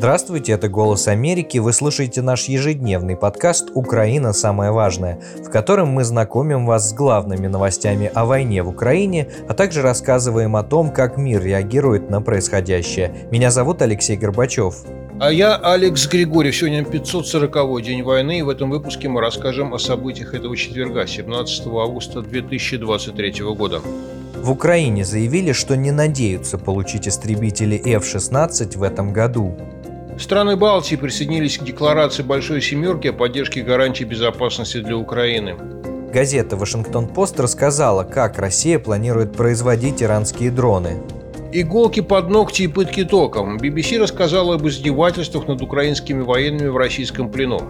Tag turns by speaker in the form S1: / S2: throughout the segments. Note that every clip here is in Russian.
S1: Здравствуйте, это «Голос Америки». Вы слушаете наш ежедневный подкаст «Украина. Самое важное», в котором мы знакомим вас с главными новостями о войне в Украине, а также рассказываем о том, как мир реагирует на происходящее. Меня зовут Алексей Горбачев.
S2: А я Алекс Григорьев. Сегодня 540-й день войны, и в этом выпуске мы расскажем о событиях этого четверга, 17 августа 2023 года.
S1: В Украине заявили, что не надеются получить истребители F-16 в этом году.
S2: Страны Балтии присоединились к декларации Большой Семерки о поддержке гарантий безопасности для Украины.
S1: Газета «Вашингтон-Пост» рассказала, как Россия планирует производить иранские дроны.
S2: Иголки под ногти и пытки током. BBC рассказала об издевательствах над украинскими военными в российском плену.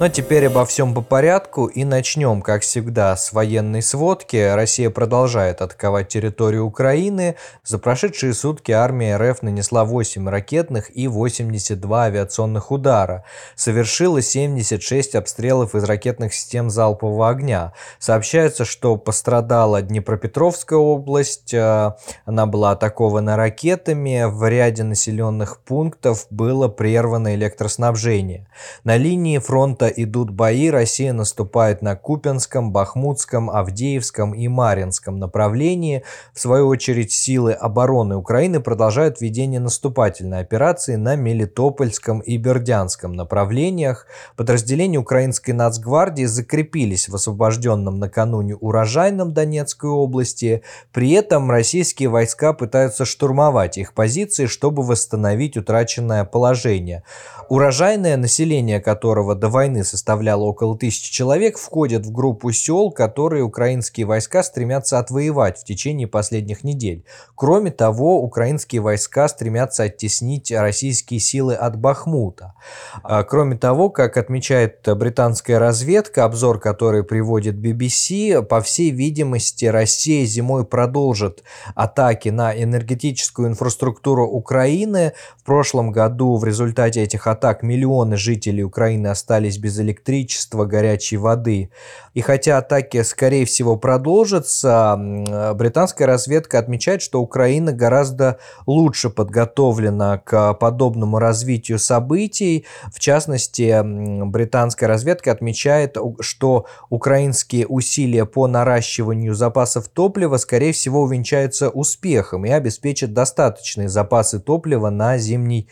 S1: Но теперь обо всем по порядку и начнем, как всегда, с военной сводки. Россия продолжает атаковать территорию Украины. За прошедшие сутки армия РФ нанесла 8 ракетных и 82 авиационных удара. Совершила 76 обстрелов из ракетных систем залпового огня. Сообщается, что пострадала Днепропетровская область. Э, она была атакована ракетами. В ряде населенных пунктов было прервано электроснабжение. На линии фронта идут бои, Россия наступает на Купенском, Бахмутском, Авдеевском и Маринском направлении. В свою очередь, силы обороны Украины продолжают ведение наступательной операции на Мелитопольском и Бердянском направлениях. Подразделения украинской нацгвардии закрепились в освобожденном накануне урожайном Донецкой области. При этом российские войска пытаются штурмовать их позиции, чтобы восстановить утраченное положение. Урожайное население которого до войны войны составляло около тысячи человек, входят в группу сел, которые украинские войска стремятся отвоевать в течение последних недель. Кроме того, украинские войска стремятся оттеснить российские силы от Бахмута. А, кроме того, как отмечает британская разведка, обзор который приводит BBC, по всей видимости, Россия зимой продолжит атаки на энергетическую инфраструктуру Украины. В прошлом году в результате этих атак миллионы жителей Украины остались без электричества, горячей воды. И хотя атаки, скорее всего, продолжатся, британская разведка отмечает, что Украина гораздо лучше подготовлена к подобному развитию событий. В частности, британская разведка отмечает, что украинские усилия по наращиванию запасов топлива, скорее всего, увенчаются успехом и обеспечат достаточные запасы топлива на зимний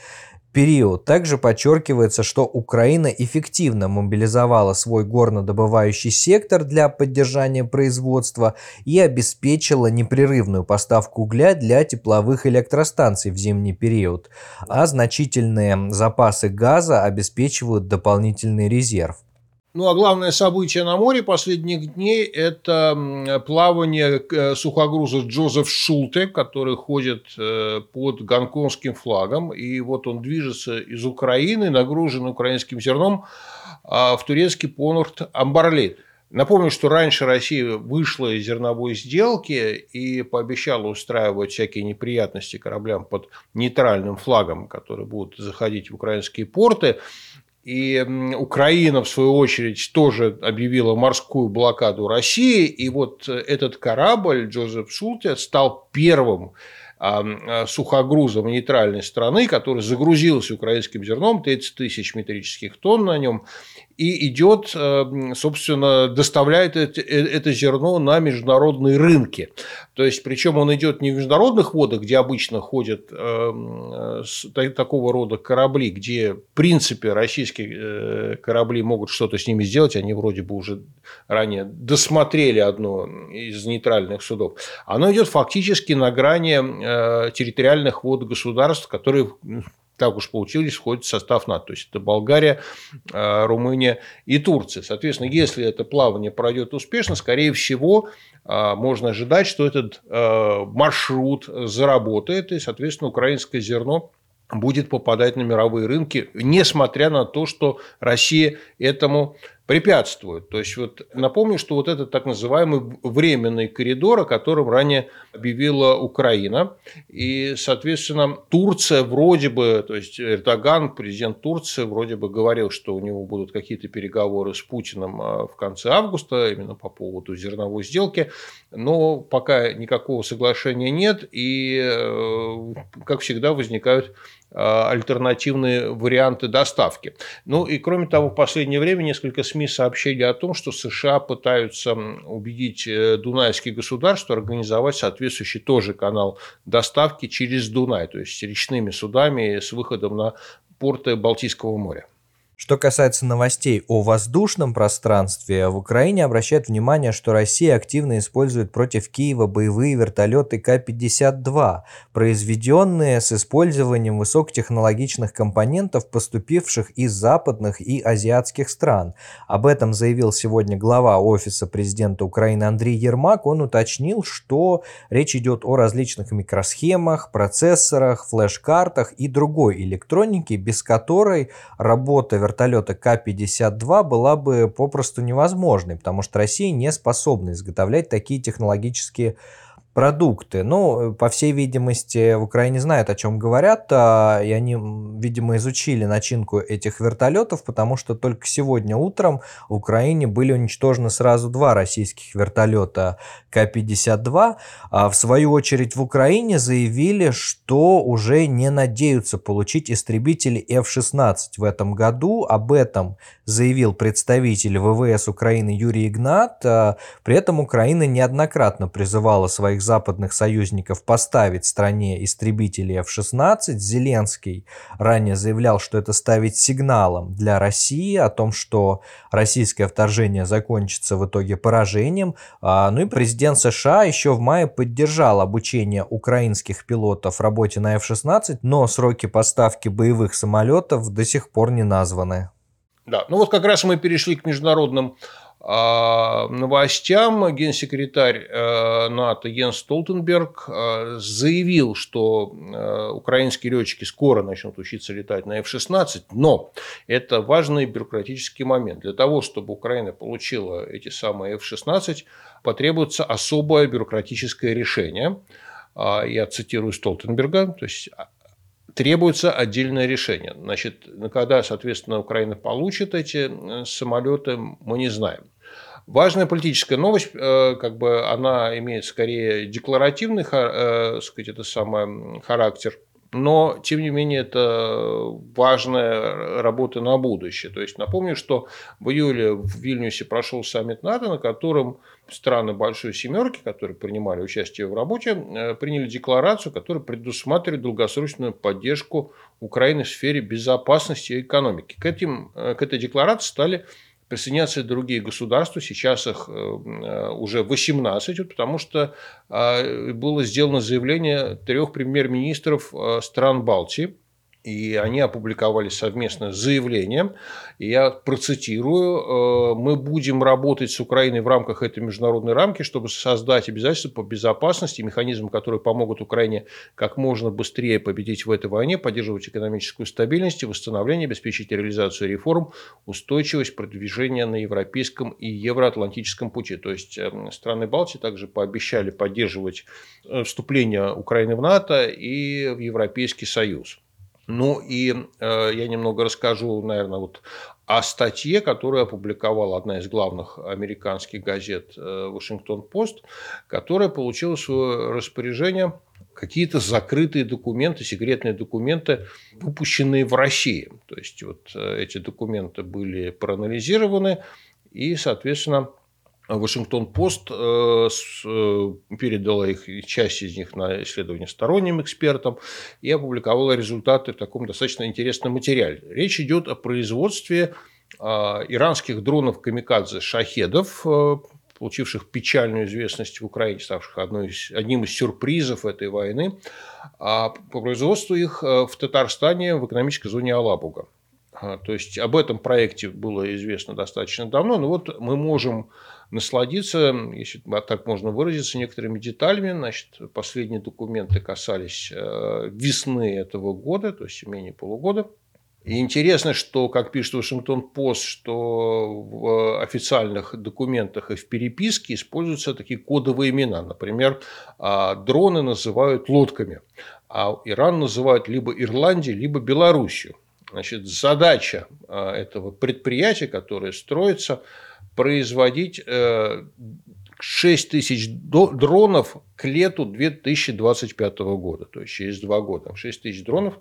S1: период. Также подчеркивается, что Украина эффективно мобилизовала свой горнодобывающий сектор для поддержания производства и обеспечила непрерывную поставку угля для тепловых электростанций в зимний период, а значительные запасы газа обеспечивают дополнительный резерв.
S2: Ну а главное событие на море последних дней – это плавание э, сухогруза Джозеф Шулте, который ходит э, под гонконгским флагом. И вот он движется из Украины, нагружен украинским зерном а, в турецкий порт Амбарлит. Напомню, что раньше Россия вышла из зерновой сделки и пообещала устраивать всякие неприятности кораблям под нейтральным флагом, которые будут заходить в украинские порты. И Украина, в свою очередь, тоже объявила морскую блокаду России. И вот э, этот корабль Джозеф Шулте стал первым а, сухогрузом нейтральной страны, который загрузился украинским зерном, 30 тысяч метрических тонн на нем, и идет, э, собственно, доставляет это, э, это зерно на международные рынки. То есть, причем он идет не в международных водах, где обычно ходят э, такого рода корабли, где, в принципе, российские корабли могут что-то с ними сделать, они вроде бы уже ранее досмотрели одно из нейтральных судов. Оно идет фактически на грани территориальных вод государств, которые так уж получились, входит в состав НАТО. То есть это Болгария, э, Румыния и Турция. Соответственно, если это плавание пройдет успешно, скорее всего, э, можно ожидать, что этот э, маршрут заработает, и, соответственно, украинское зерно будет попадать на мировые рынки, несмотря на то, что Россия этому препятствует. То есть, вот напомню, что вот этот так называемый временный коридор, о котором ранее объявила Украина, и, соответственно, Турция вроде бы, то есть Эрдоган, президент Турции, вроде бы говорил, что у него будут какие-то переговоры с Путиным а, в конце августа, именно по поводу зерновой сделки, но пока никакого соглашения нет, и, э, как всегда, возникают альтернативные варианты доставки. Ну и кроме того, в последнее время несколько СМИ сообщили о том, что США пытаются убедить э, дунайские государства организовать соответствующий тоже канал доставки через Дунай, то есть речными судами с выходом на порты Балтийского моря.
S1: Что касается новостей о воздушном пространстве, в Украине обращают внимание, что Россия активно использует против Киева боевые вертолеты К-52, произведенные с использованием высокотехнологичных компонентов, поступивших из западных и азиатских стран. Об этом заявил сегодня глава Офиса президента Украины Андрей Ермак. Он уточнил, что речь идет о различных микросхемах, процессорах, флеш-картах и другой электронике, без которой работа вертолета К-52 была бы попросту невозможной, потому что Россия не способна изготовлять такие технологические продукты. Ну, по всей видимости, в Украине знают, о чем говорят, а, и они, видимо, изучили начинку этих вертолетов, потому что только сегодня утром в Украине были уничтожены сразу два российских вертолета К-52. А в свою очередь в Украине заявили, что уже не надеются получить истребители F-16 в этом году. Об этом заявил представитель ВВС Украины Юрий Игнат. А, при этом Украина неоднократно призывала своих западных союзников поставить стране истребители F-16. Зеленский ранее заявлял, что это ставит сигналом для России о том, что российское вторжение закончится в итоге поражением. А, ну и президент США еще в мае поддержал обучение украинских пилотов работе на F-16, но сроки поставки боевых самолетов до сих пор не названы.
S2: Да, ну вот как раз мы перешли к международным новостям генсекретарь э, НАТО Йенс Столтенберг э, заявил, что э, украинские летчики скоро начнут учиться летать на F-16, но это важный бюрократический момент. Для того, чтобы Украина получила эти самые F-16, потребуется особое бюрократическое решение. А, я цитирую Столтенберга, то есть требуется отдельное решение. Значит, когда, соответственно, Украина получит эти э, самолеты, мы не знаем. Важная политическая новость, э, как бы она имеет скорее декларативный э, сказать, это самое, характер, но, тем не менее, это важная работа на будущее. То есть, напомню, что в июле в Вильнюсе прошел саммит НАТО, на котором страны Большой Семерки, которые принимали участие в работе, э, приняли декларацию, которая предусматривает долгосрочную поддержку Украины в сфере безопасности и экономики. К, этим, э, к этой декларации стали присоединяться другие государства, сейчас их э, уже 18, потому что было сделано заявление трех премьер-министров стран Балтии, и они опубликовали совместное заявление. И я процитирую. «Э, «Мы будем работать с Украиной в рамках этой международной рамки, чтобы создать обязательства по безопасности, механизмы, которые помогут Украине как можно быстрее победить в этой войне, поддерживать экономическую стабильность, восстановление, обеспечить реализацию реформ, устойчивость продвижения на европейском и евроатлантическом пути». То есть э, страны Балтии также пообещали поддерживать э, вступление Украины в НАТО и в Европейский Союз. Ну и э, я немного расскажу, наверное, вот о статье, которую опубликовала одна из главных американских газет э, «Вашингтон-Пост», которая получила свое распоряжение какие-то закрытые документы, секретные документы, выпущенные в России. То есть вот э, эти документы были проанализированы и, соответственно, Вашингтон-Пост э, э, передала их, часть из них на исследование сторонним экспертам и опубликовала результаты в таком достаточно интересном материале. Речь идет о производстве а, иранских дронов камикадзе «Шахедов», э, получивших печальную известность в Украине, ставших одной из, одним из сюрпризов этой войны, а по производству их в Татарстане в экономической зоне Алабуга. А, то есть об этом проекте было известно достаточно давно, но вот мы можем насладиться, если так можно выразиться, некоторыми деталями. Значит, последние документы касались э, весны этого года, то есть менее полугода. И интересно, что, как пишет Вашингтон-Пост, что в официальных документах и в переписке используются такие кодовые имена. Например, а, дроны называют лодками, а Иран называют либо Ирландией, либо Белоруссию. Значит, задача а, этого предприятия, которое строится, производить э, 6 тысяч дронов к лету 2025 года, то есть через два года. 6 тысяч дронов.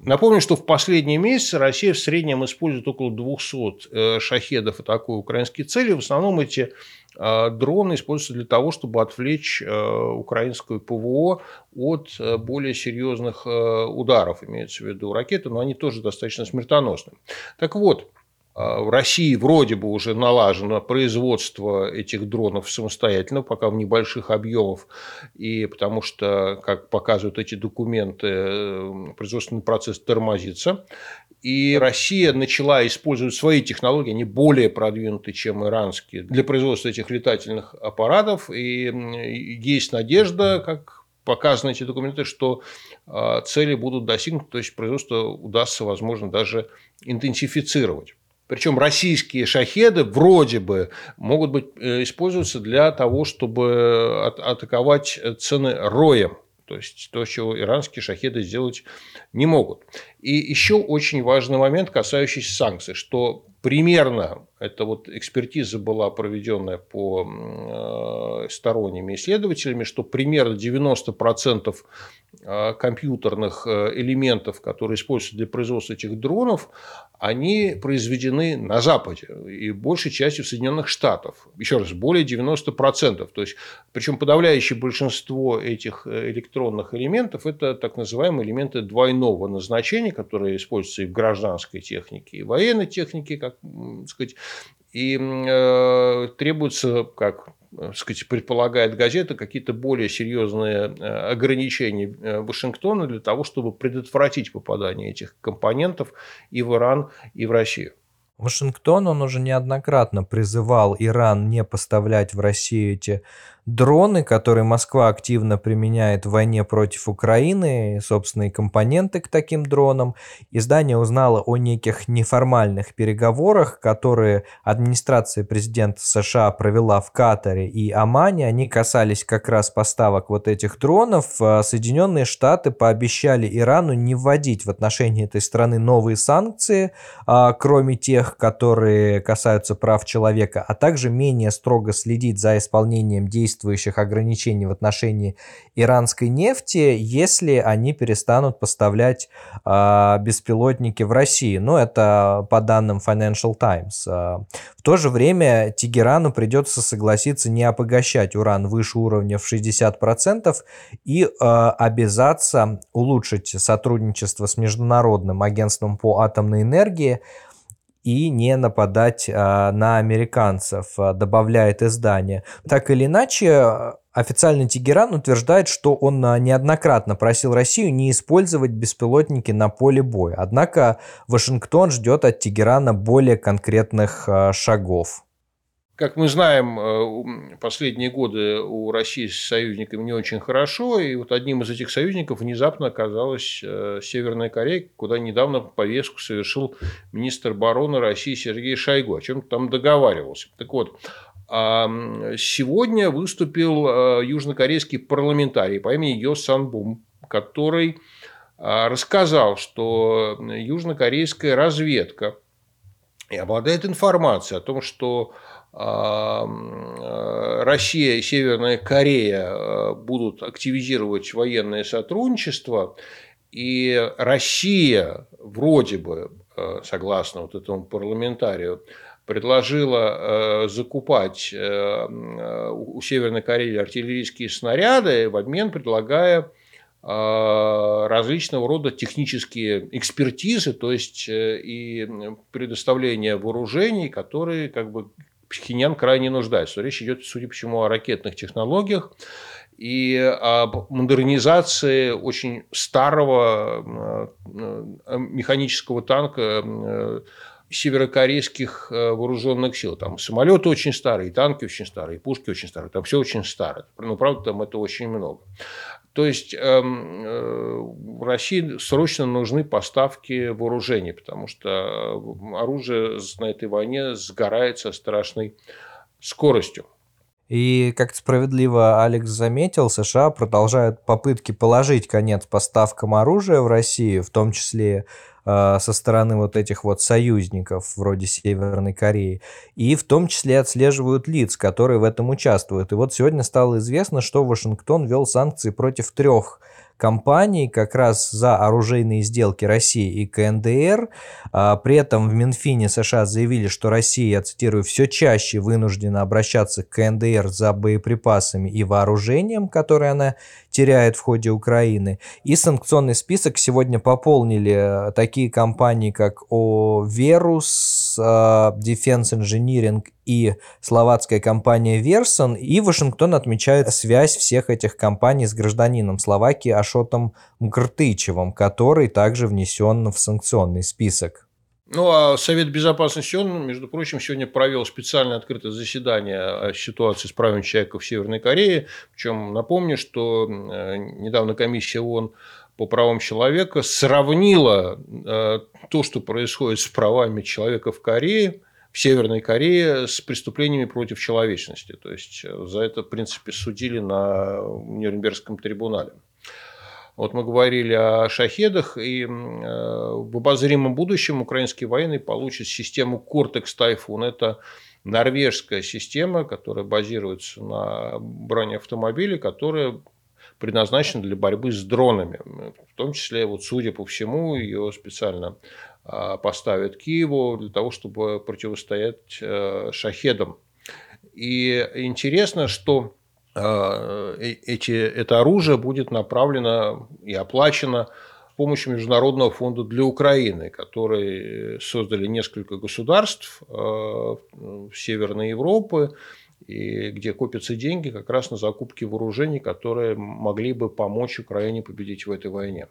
S2: Напомню, что в последние месяцы Россия в среднем использует около 200 э, шахедов, атакуя украинские цели. В основном эти э, дроны используются для того, чтобы отвлечь э, украинскую ПВО от более серьезных ударов, имеется в виду ракеты, но они тоже достаточно смертоносны. Так вот, в России вроде бы уже налажено производство этих дронов самостоятельно, пока в небольших объемах, и потому что, как показывают эти документы, э, производственный процесс тормозится. И Россия начала использовать свои технологии, они более продвинуты, чем иранские, для производства этих летательных аппаратов. И есть надежда, как показаны эти документы, что а, цели будут достигнуты, то есть производство удастся, возможно, даже интенсифицировать. Причем российские шахеды вроде бы могут быть э, использоваться для того, чтобы атаковать цены роем. То есть то, чего иранские шахеды сделать не могут. И еще очень важный момент, касающийся санкций, что примерно, эта вот экспертиза была проведенная по э, сторонними исследователями, что примерно 90% э, компьютерных э, элементов, которые используются для производства этих дронов, они произведены на Западе и большей частью в Соединенных Штатах. Еще раз, более 90%. То есть, причем подавляющее большинство этих электронных элементов – это так называемые элементы двойного назначения, которые используются и в гражданской технике, и в военной технике, как сказать, и э, требуется, как сказать, предполагает газета, какие-то более серьезные э, ограничения э, Вашингтона для того, чтобы предотвратить попадание этих компонентов и в Иран, и в Россию.
S1: Вашингтон, он уже неоднократно призывал Иран не поставлять в Россию эти дроны, которые Москва активно применяет в войне против Украины, собственные компоненты к таким дронам. Издание узнало о неких неформальных переговорах, которые администрация президента США провела в Катаре и Омане. Они касались как раз поставок вот этих дронов. А Соединенные Штаты пообещали Ирану не вводить в отношении этой страны новые санкции, а, кроме тех, которые касаются прав человека, а также менее строго следить за исполнением действий действующих ограничений в отношении иранской нефти, если они перестанут поставлять э, беспилотники в Россию. Ну, это по данным Financial Times. А, в то же время Тегерану придется согласиться не обогащать уран выше уровня в 60% и э, обязаться улучшить сотрудничество с Международным агентством по атомной энергии, и не нападать а, на американцев, а, добавляет издание. Так или иначе, официальный Тегеран утверждает, что он а, неоднократно просил Россию не использовать беспилотники на поле боя. Однако Вашингтон ждет от Тегерана более конкретных шагов.
S2: Как мы знаем, э, последние годы у России с союзниками не очень хорошо, и вот одним из этих союзников внезапно оказалась э, Северная Корея, куда недавно повестку совершил министр обороны России Сергей Шойгу, о чем там договаривался. Так вот, а, сегодня выступил э, южнокорейский парламентарий по имени Йо Санбум, который а, рассказал, что южнокорейская разведка обладает информацией о том, что Россия и Северная Корея э, будут активизировать военное сотрудничество, и Россия вроде бы, э, согласно вот этому парламентарию, предложила закупать у Северной Кореи артиллерийские снаряды, в обмен предлагая различного рода технические экспертизы, то есть и предоставление вооружений, которые как бы Пхеньян крайне нуждается. Речь идет, судя по всему, о ракетных технологиях и об модернизации очень старого э, э, механического танка э, северокорейских вооруженных сил. Там самолеты очень старые, танки очень старые, пушки очень старые, там все очень старое. Ну, правда, там это очень много. То есть эм, э, России срочно нужны поставки вооружений, потому что э, оружие на этой войне сгорает со страшной скоростью.
S1: И, как справедливо Алекс заметил, США продолжают попытки положить конец поставкам оружия в Россию, в том числе э, со стороны вот этих вот союзников вроде Северной Кореи, и в том числе отслеживают лиц, которые в этом участвуют. И вот сегодня стало известно, что Вашингтон ввел санкции против трех компаний как раз за оружейные сделки России и КНДР. А, при этом в Минфине США заявили, что Россия, я цитирую, все чаще вынуждена обращаться к КНДР за боеприпасами и вооружением, которые она теряет в ходе Украины. И санкционный список сегодня пополнили такие компании, как О-Верус, а, Defense Engineering и словацкая компания Версон, и Вашингтон отмечает связь всех этих компаний с гражданином Словакии Ашотом Мкртычевым, который также внесен в санкционный список.
S2: Ну, а Совет Безопасности ООН, между прочим, сегодня провел специальное открытое заседание о ситуации с правами человека в Северной Корее. Причем напомню, что э, недавно комиссия ООН по правам человека сравнила э, то, что происходит с правами человека в Корее, в Северной Корее с преступлениями против человечности. То есть э, за это, в принципе, судили на Нюрнбергском трибунале. Вот мы говорили о шахедах, и э, в обозримом будущем украинские военные получат систему Кортекс Тайфун. Это норвежская система, которая базируется на бронеавтомобиле, которая предназначена для борьбы с дронами. В том числе, вот, судя по всему, ее специально а, поставят Киеву для того, чтобы противостоять э, шахедам. И интересно, что эти, это оружие будет направлено и оплачено с помощью Международного фонда для Украины, который создали несколько государств э, Северной Европы, и где копятся деньги как раз на закупки вооружений, которые могли бы помочь Украине победить в этой войне.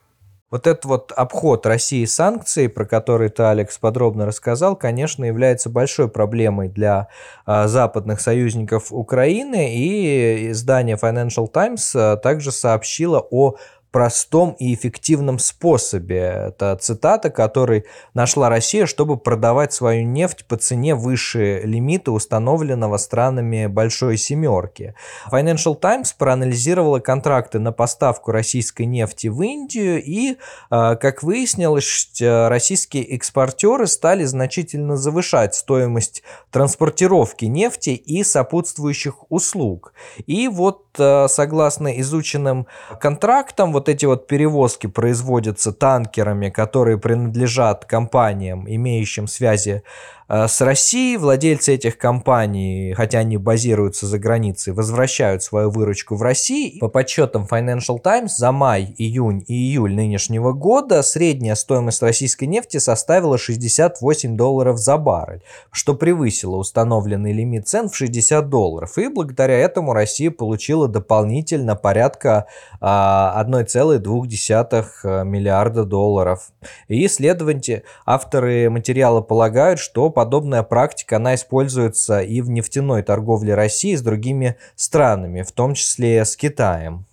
S1: Вот этот вот обход России санкций, про который ты, Алекс, подробно рассказал, конечно, является большой проблемой для а, западных союзников Украины, и издание Financial Times а, также сообщило о простом и эффективном способе. Это цитата, который нашла Россия, чтобы продавать свою нефть по цене выше лимита, установленного странами Большой Семерки. Financial Times проанализировала контракты на поставку российской нефти в Индию и, а, как выяснилось, российские экспортеры стали значительно завышать стоимость транспортировки нефти и сопутствующих услуг. И вот а, согласно изученным контрактам, вот вот эти вот перевозки производятся танкерами, которые принадлежат компаниям, имеющим связи э, с Россией. Владельцы этих компаний, хотя они базируются за границей, возвращают свою выручку в России. По подсчетам Financial Times за май, июнь и июль нынешнего года средняя стоимость российской нефти составила 68 долларов за баррель, что превысило установленный лимит цен в 60 долларов. И благодаря этому Россия получила дополнительно порядка а, 1,5 2,2 э, миллиарда долларов. И, следовательно, авторы материала полагают, что подобная практика, она используется и в нефтяной торговле России с другими странами, в том числе с Китаем.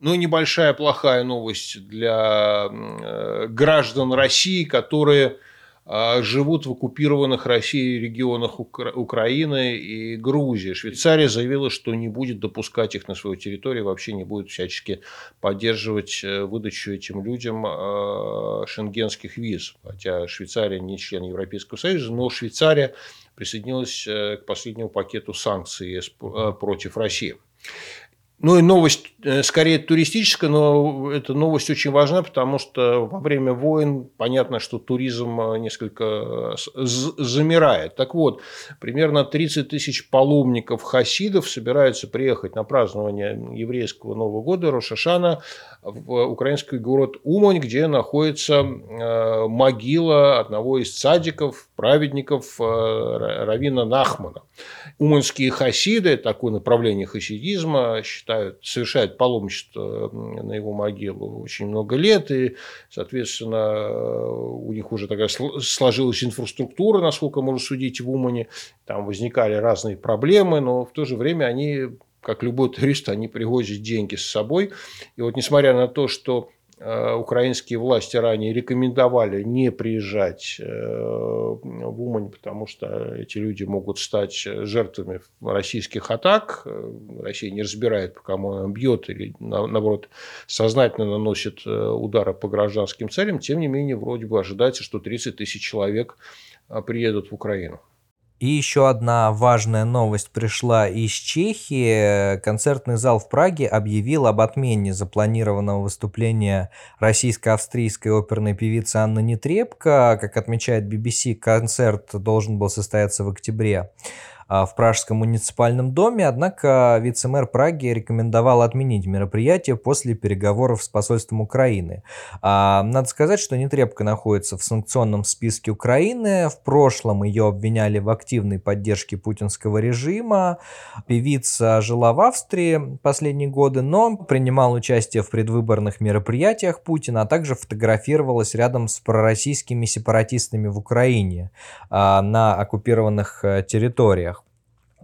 S2: Ну, небольшая плохая новость для э, граждан России, которые живут в оккупированных Россией регионах Укра- Украины и Грузии. Швейцария заявила, что не будет допускать их на свою территорию, вообще не будет всячески поддерживать э, выдачу этим людям э, шенгенских виз. Хотя Швейцария не член Европейского Союза, но Швейцария присоединилась э, к последнему пакету санкций против России. Ну и новость э, скорее туристическая, но эта новость очень важна, потому что во время войн понятно, что туризм э, несколько э, замирает. Так вот, примерно 30 тысяч паломников хасидов собираются приехать на празднование еврейского Нового года Рошашана в украинский город Умань, где находится могила одного из цадиков, праведников Равина Нахмана. Уманские хасиды, такое направление хасидизма, считают, совершают паломничество на его могилу очень много лет, и, соответственно, у них уже такая сложилась инфраструктура, насколько можно судить в Умане, там возникали разные проблемы, но в то же время они как любой турист, они привозят деньги с собой. И вот несмотря на то, что Э, украинские власти ранее рекомендовали не приезжать э, в Умань, потому что эти люди могут стать жертвами российских атак. Э, Россия не разбирает, по кому она бьет или, наоборот, сознательно наносит удары по гражданским целям. Тем не менее, вроде бы ожидается, что 30 тысяч человек приедут в Украину.
S1: И еще одна важная новость пришла из Чехии. Концертный зал в Праге объявил об отмене запланированного выступления российско-австрийской оперной певицы Анны Нетребко. Как отмечает BBC, концерт должен был состояться в октябре. А, в Пражском муниципальном доме, однако вице-мэр Праги рекомендовал отменить мероприятие после переговоров с посольством Украины. А, надо сказать, что Нетребко находится в санкционном списке Украины. В прошлом ее обвиняли в активной поддержке путинского режима. Певица жила в Австрии последние годы, но принимала участие в предвыборных мероприятиях Путина, а также фотографировалась рядом с пророссийскими сепаратистами в Украине а, на оккупированных э, территориях.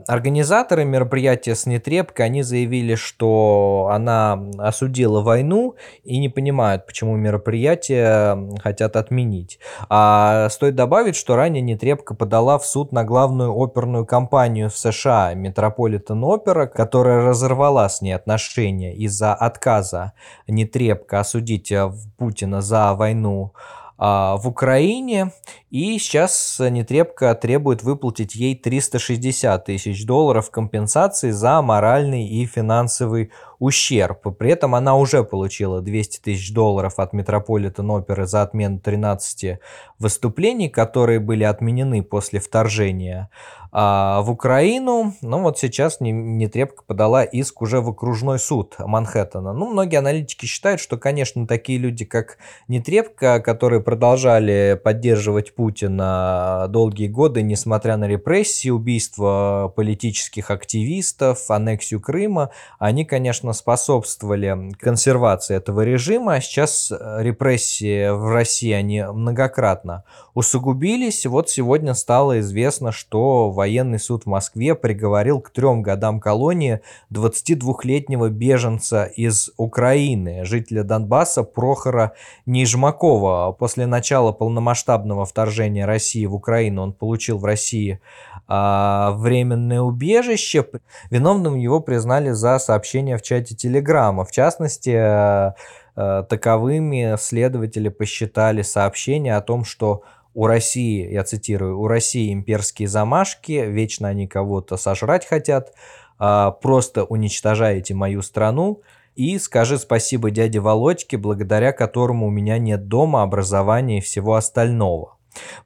S1: Организаторы мероприятия с Нетребко, они заявили, что она осудила войну и не понимают, почему мероприятие хотят отменить. А стоит добавить, что ранее Нетребко подала в суд на главную оперную компанию в США, Metropolitan Opera, которая разорвала с ней отношения из-за отказа Нетребко осудить Путина за войну в Украине, и сейчас Нетребко требует выплатить ей 360 тысяч долларов компенсации за моральный и финансовый ущерб. При этом она уже получила 200 тысяч долларов от Метрополитен оперы за отмену 13 выступлений, которые были отменены после вторжения а в Украину. Ну вот сейчас Нетребко подала иск уже в окружной суд Манхэттена. Ну, многие аналитики считают, что, конечно, такие люди, как Нетребко, которые продолжали поддерживать Путина долгие годы, несмотря на репрессии, убийства политических активистов, аннексию Крыма, они, конечно, способствовали консервации этого режима. Сейчас репрессии в России, они многократно усугубились. Вот сегодня стало известно, что военный суд в Москве приговорил к трем годам колонии 22-летнего беженца из Украины, жителя Донбасса Прохора Нижмакова. После начала полномасштабного вторжения России в Украину он получил в России временное убежище. Виновным его признали за сообщение в чате Телеграма. В частности, э, э, таковыми следователи посчитали сообщение о том, что у России, я цитирую, у России имперские замашки, вечно они кого-то сожрать хотят, а, просто уничтожаете мою страну, и скажи спасибо дяде Володьке, благодаря которому у меня нет дома, образования и всего остального.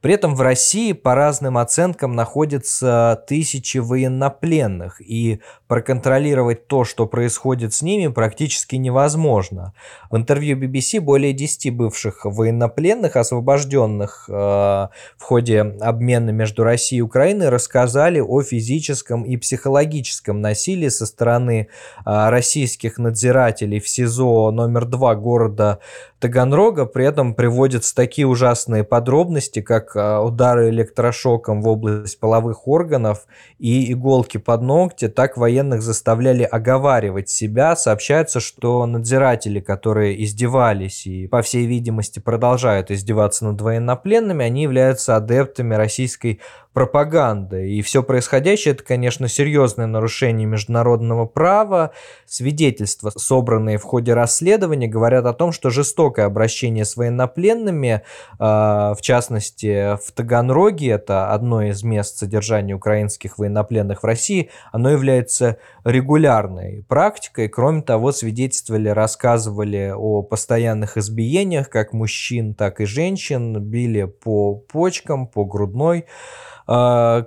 S1: При этом в России по разным оценкам находятся тысячи военнопленных, и проконтролировать то, что происходит с ними, практически невозможно. В интервью BBC более 10 бывших военнопленных, освобожденных э, в ходе обмена между Россией и Украиной, рассказали о физическом и психологическом насилии со стороны э, российских надзирателей в СИЗО номер 2 города Таганрога. При этом приводятся такие ужасные подробности, как э, удары электрошоком в область половых органов и иголки под ногти, так военных заставляли оговаривать себя. Сообщается, что надзиратели, которые издевались и, по всей видимости, продолжают издеваться над военнопленными, они являются адептами российской пропаганды. И все происходящее – это, конечно, серьезное нарушение международного права. Свидетельства, собранные в ходе расследования, говорят о том, что жестокое обращение с военнопленными, а, в частности, в Таганроге, это одно из мест содержания украинских военнопленных в России, оно является регулярной практикой. Кроме того, свидетельствовали, рассказывали о постоянных избиениях как мужчин, так и женщин, били по почкам, по грудной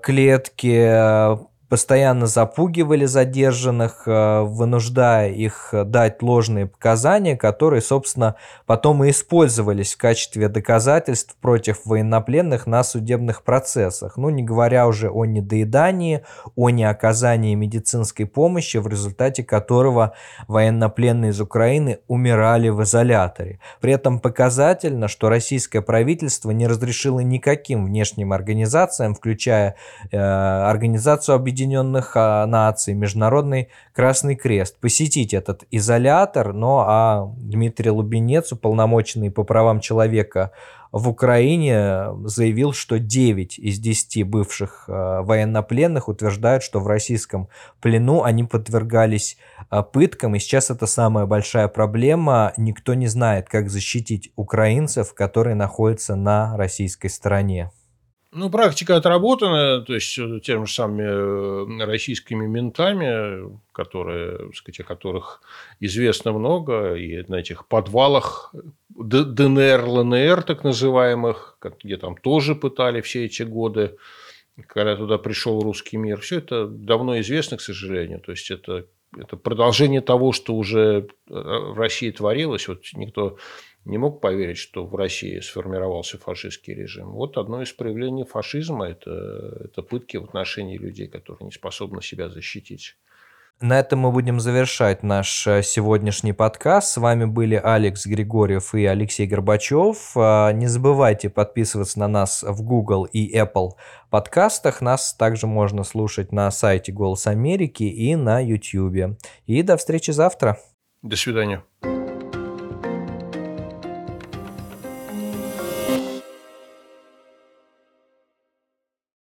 S1: клетки, постоянно запугивали задержанных, э, вынуждая их дать ложные показания, которые, собственно, потом и использовались в качестве доказательств против военнопленных на судебных процессах. Ну, не говоря уже о недоедании, о неоказании медицинской помощи, в результате которого военнопленные из Украины умирали в изоляторе. При этом показательно, что российское правительство не разрешило никаким внешним организациям, включая э, Организацию Объединенных Объединенных а, Наций, Международный Красный Крест посетить этот изолятор, но а Дмитрий Лубенец, уполномоченный по правам человека в Украине, заявил, что 9 из 10 бывших а, военнопленных утверждают, что в российском плену они подвергались а, пыткам, и сейчас это самая большая проблема. Никто не знает, как защитить украинцев, которые находятся на российской стороне.
S2: Ну, практика отработана, то есть э, тем же самыми э, российскими ментами, которые, сказать, о которых известно много, и на этих подвалах ДНР, ЛНР так называемых, где там тоже пытали все эти годы, когда туда пришел русский мир. Все это давно известно, к сожалению. То есть это, это продолжение того, что уже э, в России творилось. Вот никто не мог поверить, что в России сформировался фашистский режим. Вот одно из проявлений фашизма это, – это пытки в отношении людей, которые не способны себя защитить.
S1: На этом мы будем завершать наш э, сегодняшний подкаст. С вами были Алекс Григорьев и Алексей Горбачев. А, не забывайте подписываться на нас в Google и Apple подкастах. Нас также можно слушать на сайте Голос Америки и на YouTube. И до встречи завтра.
S2: До свидания.